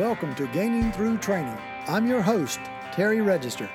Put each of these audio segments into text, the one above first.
Welcome to Gaining Through Training. I'm your host, Terry Register.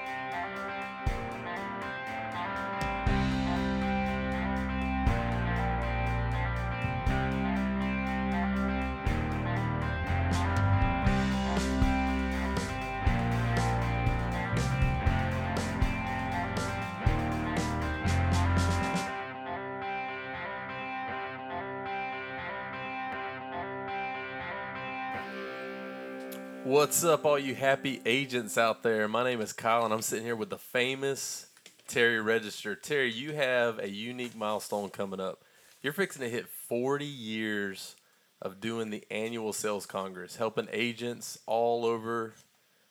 What's up, all you happy agents out there? My name is Kyle, and I'm sitting here with the famous Terry Register. Terry, you have a unique milestone coming up. You're fixing to hit 40 years of doing the annual sales congress, helping agents all over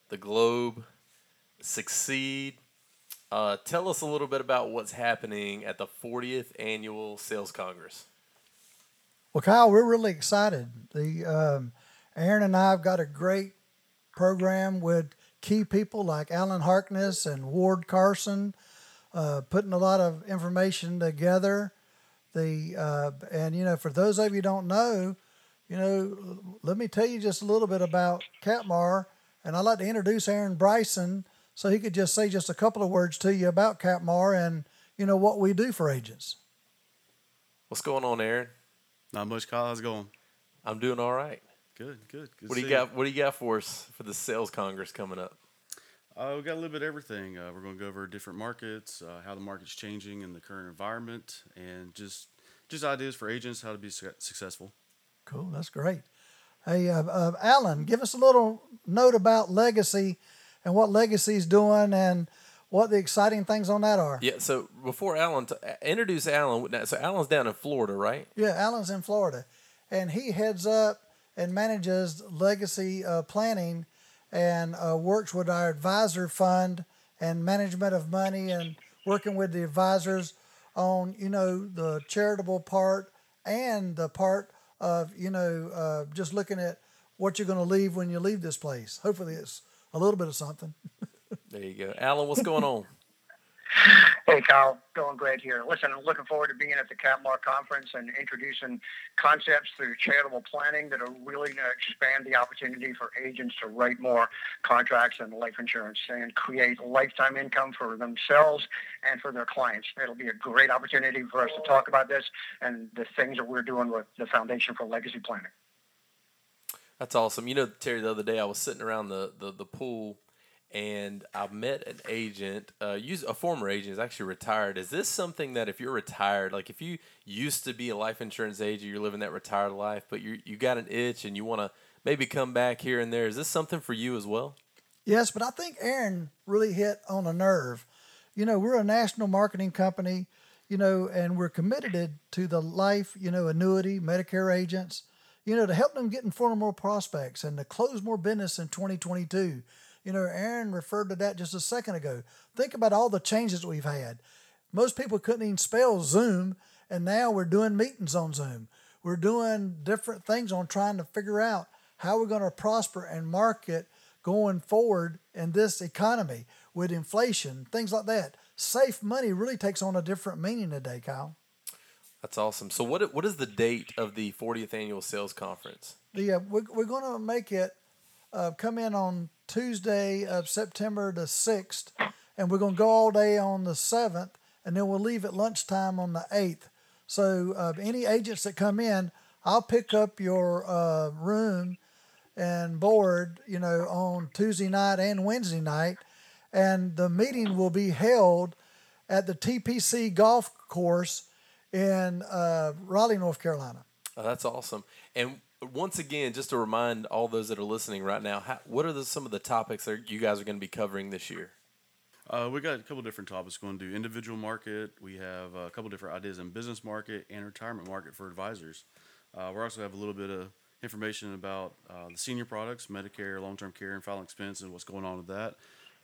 the globe succeed. Uh, tell us a little bit about what's happening at the 40th annual sales congress. Well, Kyle, we're really excited. The um, Aaron and I have got a great program with key people like Alan Harkness and Ward Carson, uh, putting a lot of information together. The uh, and you know, for those of you who don't know, you know, let me tell you just a little bit about Capmar, and I'd like to introduce Aaron Bryson so he could just say just a couple of words to you about Capmar and you know what we do for agents. What's going on, Aaron? Not much, Kyle. How's it going? I'm doing all right. Good, good. good What do you got? What do you got for us for the sales congress coming up? Uh, we got a little bit of everything. Uh, we're going to go over different markets, uh, how the market's changing in the current environment, and just just ideas for agents how to be su- successful. Cool, that's great. Hey, uh, uh, Alan, give us a little note about Legacy and what Legacy's doing and what the exciting things on that are. Yeah. So before Alan, t- introduce Alan. So Alan's down in Florida, right? Yeah, Alan's in Florida, and he heads up and manages legacy uh, planning and uh, works with our advisor fund and management of money and working with the advisors on you know the charitable part and the part of you know uh, just looking at what you're going to leave when you leave this place. Hopefully, it's a little bit of something. There you go, Alan. What's going on? Hey, Kyle, going great here. Listen, I'm looking forward to being at the CapMar conference and introducing concepts through charitable planning that are really going to expand the opportunity for agents to write more contracts and life insurance and create lifetime income for themselves and for their clients. It'll be a great opportunity for us to talk about this and the things that we're doing with the Foundation for Legacy Planning. That's awesome. You know, Terry, the other day I was sitting around the, the, the pool and I met an agent, uh, use a former agent is actually retired. Is this something that if you're retired, like if you used to be a life insurance agent, you're living that retired life, but you you got an itch and you want to maybe come back here and there, is this something for you as well? Yes, but I think Aaron really hit on a nerve. You know, we're a national marketing company, you know, and we're committed to the life, you know, annuity, Medicare agents, you know, to help them get in front of more prospects and to close more business in 2022. You know, Aaron referred to that just a second ago. Think about all the changes we've had. Most people couldn't even spell Zoom, and now we're doing meetings on Zoom. We're doing different things on trying to figure out how we're going to prosper and market going forward in this economy with inflation, things like that. Safe money really takes on a different meaning today, Kyle. That's awesome. So, what what is the date of the 40th annual sales conference? The uh, we're, we're going to make it uh, come in on Tuesday of September the 6th, and we're going to go all day on the 7th, and then we'll leave at lunchtime on the 8th. So, uh, any agents that come in, I'll pick up your uh, room and board, you know, on Tuesday night and Wednesday night, and the meeting will be held at the TPC golf course in uh, Raleigh, North Carolina. Oh, that's awesome. And once again, just to remind all those that are listening right now, how, what are the, some of the topics that you guys are going to be covering this year? Uh, we got a couple different topics. Going to do individual market. We have a couple different ideas in business market and retirement market for advisors. Uh, we also have a little bit of information about uh, the senior products, Medicare, long-term care, and final expense, and what's going on with that,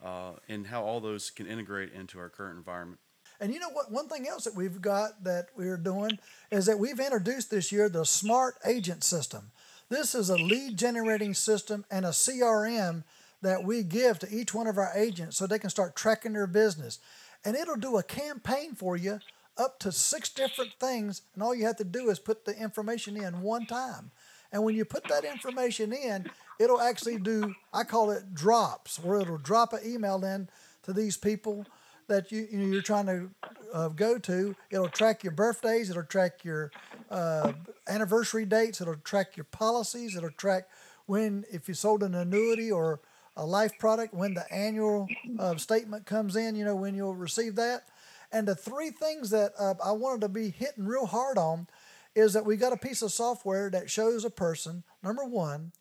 uh, and how all those can integrate into our current environment. And you know what? One thing else that we've got that we're doing is that we've introduced this year the Smart Agent System. This is a lead generating system and a CRM that we give to each one of our agents so they can start tracking their business. And it'll do a campaign for you up to six different things, and all you have to do is put the information in one time. And when you put that information in, it'll actually do, I call it drops, where it'll drop an email in to these people that you, you you're trying to uh, go to. It'll track your birthdays, it'll track your uh, anniversary dates, it'll track your policies, it'll track when, if you sold an annuity or a life product, when the annual uh, statement comes in, you know, when you'll receive that. And the three things that uh, I wanted to be hitting real hard on is that we got a piece of software that shows a person, number one,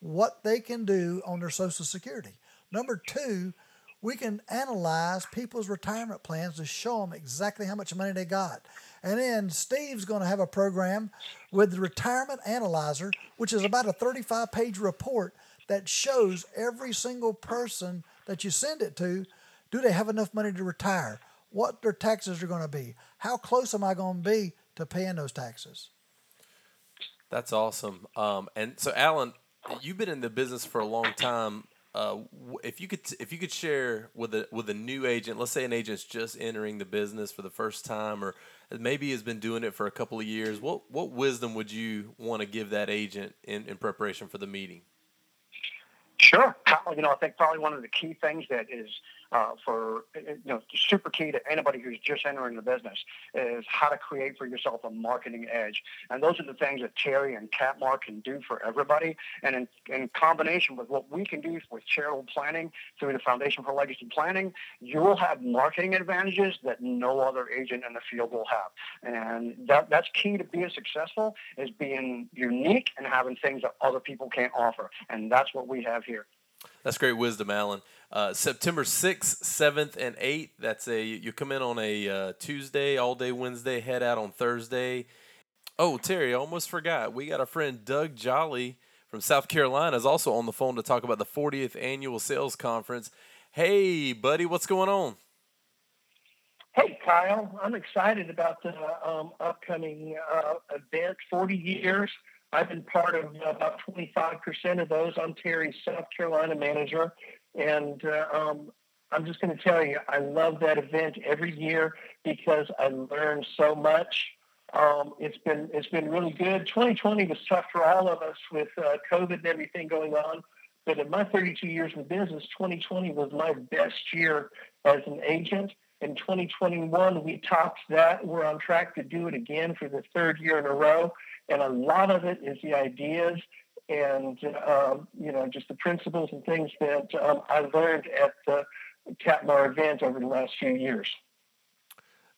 what they can do on their Social Security. Number two, we can analyze people's retirement plans to show them exactly how much money they got. And then Steve's going to have a program with the Retirement Analyzer, which is about a 35 page report that shows every single person that you send it to do they have enough money to retire? What their taxes are going to be? How close am I going to be to paying those taxes? That's awesome. Um, and so, Alan, you've been in the business for a long time. Uh, if you could, if you could share with a with a new agent, let's say an agent's just entering the business for the first time, or maybe has been doing it for a couple of years, what what wisdom would you want to give that agent in, in preparation for the meeting? Sure. You know, I think probably one of the key things that is uh, for you know super key to anybody who's just entering the business is how to create for yourself a marketing edge. And those are the things that Terry and Capmar can do for everybody. And in, in combination with what we can do with charitable planning through the Foundation for Legacy Planning, you will have marketing advantages that no other agent in the field will have. And that, that's key to being successful is being unique and having things that other people can't offer. And that's what we have here. That's great wisdom, Alan. Uh, September 6th, 7th, and 8th. That's a you come in on a uh, Tuesday, all day Wednesday, head out on Thursday. Oh, Terry, I almost forgot. We got a friend Doug Jolly from South Carolina is also on the phone to talk about the 40th annual sales conference. Hey, buddy, what's going on? Hey, Kyle. I'm excited about the um, upcoming uh, event. 40 years I've been part of about 25% of those. I'm Terry's South Carolina manager. And uh, um, I'm just going to tell you, I love that event every year because I learn so much. Um, it's been it's been really good. 2020 was tough for all of us with uh, COVID and everything going on. But in my 32 years in business, 2020 was my best year as an agent. In 2021, we topped that. We're on track to do it again for the third year in a row. And a lot of it is the ideas and, um, you know, just the principles and things that um, I learned at the Capmar event over the last few years.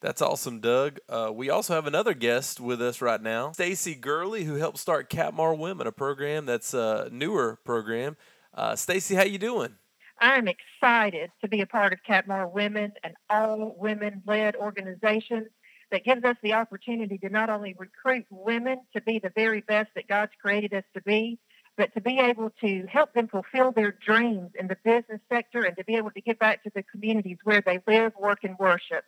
That's awesome, Doug. Uh, we also have another guest with us right now, Stacy Gurley, who helped start Capmar Women, a program that's a newer program. Uh, Stacy, how you doing? I'm excited to be a part of Capmar Women, an all women led organization that gives us the opportunity to not only recruit women to be the very best that God's created us to be, but to be able to help them fulfill their dreams in the business sector and to be able to give back to the communities where they live, work, and worship.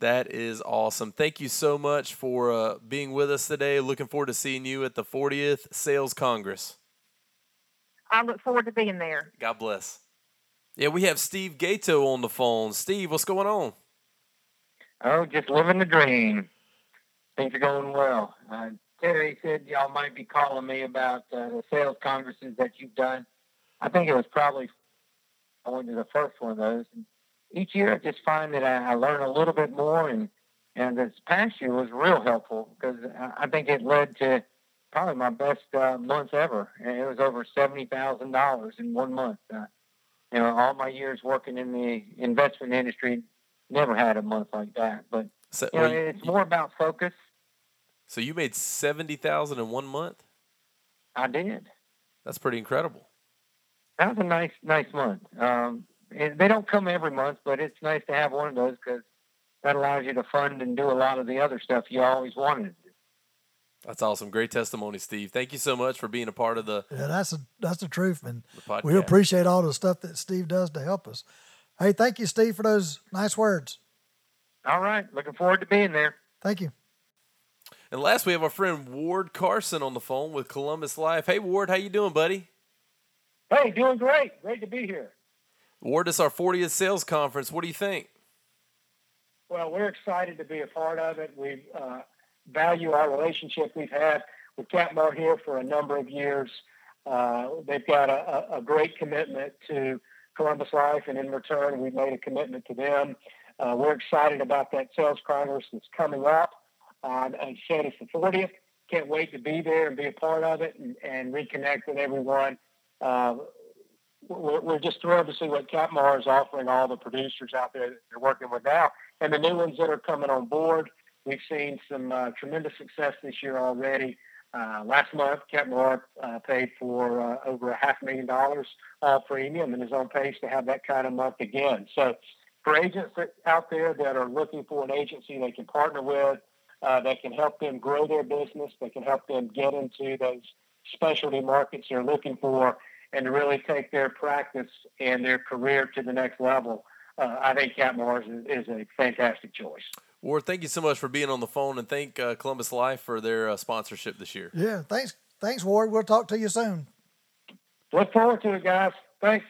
That is awesome. Thank you so much for uh, being with us today. Looking forward to seeing you at the 40th Sales Congress. I look forward to being there. God bless. Yeah, we have Steve Gato on the phone. Steve, what's going on? Oh, just living the dream. Things are going well. Uh, Terry said y'all might be calling me about uh, the sales congresses that you've done. I think it was probably I went to the first one of those. And each year, I just find that I, I learn a little bit more, and and this past year was real helpful because I think it led to probably my best uh, month ever. And it was over seventy thousand dollars in one month. Uh, you know, all my years working in the investment industry, never had a month like that. But so, you know, you, it's more about focus. So you made seventy thousand in one month. I did. That's pretty incredible. That was a nice, nice month. Um, they don't come every month, but it's nice to have one of those because that allows you to fund and do a lot of the other stuff you always wanted to do. That's awesome. Great testimony, Steve. Thank you so much for being a part of the. Yeah, that's a, that's the truth, and we appreciate all the stuff that Steve does to help us. Hey, thank you, Steve, for those nice words. All right. Looking forward to being there. Thank you. And last, we have our friend Ward Carson on the phone with Columbus Life. Hey, Ward, how you doing, buddy? Hey, doing great. Great to be here. Ward, it's our 40th sales conference. What do you think? Well, we're excited to be a part of it. We uh, value our relationship we've had with Capmar here for a number of years. Uh, they've got a, a, great commitment to Columbus Life, and in return, we've made a commitment to them. Uh, we're excited about that sales congress that's coming up on, Shannon the 40th. Can't wait to be there and be a part of it and, and reconnect with everyone. Uh, we're, we're, just thrilled to see what Capmar is offering all the producers out there that they're working with now and the new ones that are coming on board. We've seen some uh, tremendous success this year already. Uh, last month, Capmar uh, paid for uh, over a half million dollars all premium and is on pace to have that kind of month again. So, for agents out there that are looking for an agency they can partner with, uh, that can help them grow their business, that can help them get into those specialty markets they're looking for, and to really take their practice and their career to the next level, uh, I think Capmar is, is a fantastic choice. Ward, thank you so much for being on the phone, and thank uh, Columbus Life for their uh, sponsorship this year. Yeah, thanks, thanks, Ward. We'll talk to you soon. Look forward to it, guys. Thanks.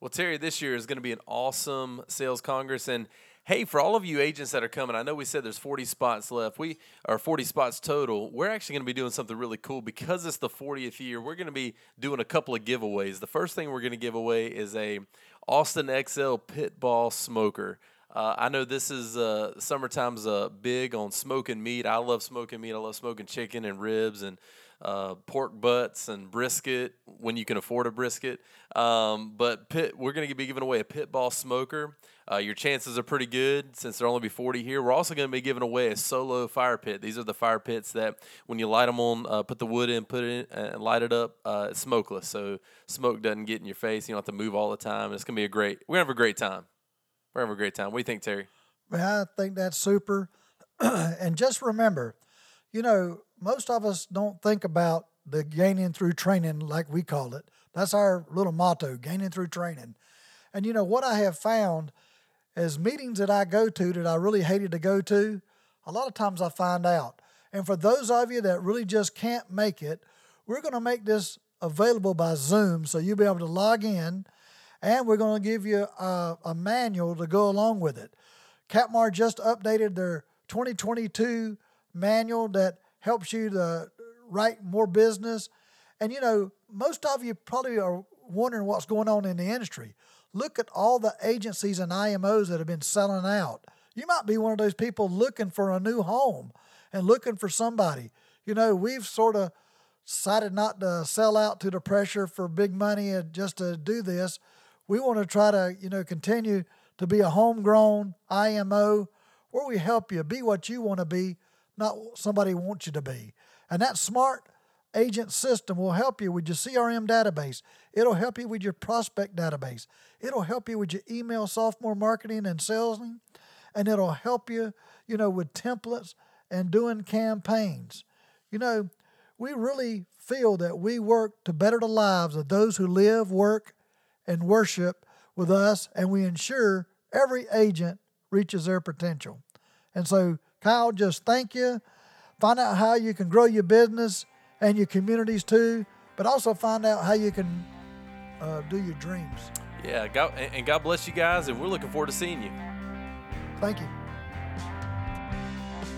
Well, Terry, this year is going to be an awesome sales congress, and hey, for all of you agents that are coming, I know we said there's 40 spots left. We are 40 spots total. We're actually going to be doing something really cool because it's the 40th year. We're going to be doing a couple of giveaways. The first thing we're going to give away is a Austin XL Pit Boss Smoker. Uh, I know this is uh, summertime's uh, big on smoking meat. I love smoking meat. I love smoking chicken and ribs and uh, pork butts and brisket when you can afford a brisket. Um, but pit, we're going to be giving away a Pit Boss smoker. Uh, your chances are pretty good since there'll only be 40 here. We're also going to be giving away a solo fire pit. These are the fire pits that when you light them on, uh, put the wood in, put it in, and light it up, uh, it's smokeless. So smoke doesn't get in your face. You don't have to move all the time. It's going to be a great, we're going to have a great time. We're having a great time. What do you think, Terry? I think that's super. and just remember, you know, most of us don't think about the gaining through training like we call it. That's our little motto, gaining through training. And you know what I have found is meetings that I go to that I really hated to go to, a lot of times I find out. And for those of you that really just can't make it, we're going to make this available by Zoom so you'll be able to log in and we're going to give you a, a manual to go along with it. Capmar just updated their 2022 manual that helps you to write more business. And you know, most of you probably are wondering what's going on in the industry. Look at all the agencies and IMOs that have been selling out. You might be one of those people looking for a new home and looking for somebody. You know, we've sort of decided not to sell out to the pressure for big money and just to do this we want to try to, you know, continue to be a homegrown IMO where we help you be what you want to be, not somebody wants you to be. And that smart agent system will help you with your CRM database. It'll help you with your prospect database. It'll help you with your email software marketing and sales, and it'll help you, you know, with templates and doing campaigns. You know, we really feel that we work to better the lives of those who live, work, and worship with us, and we ensure every agent reaches their potential. And so, Kyle, just thank you. Find out how you can grow your business and your communities too, but also find out how you can uh, do your dreams. Yeah, God, and God bless you guys, and we're looking forward to seeing you. Thank you.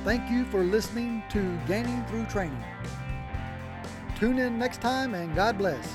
Thank you for listening to Gaining Through Training. Tune in next time, and God bless.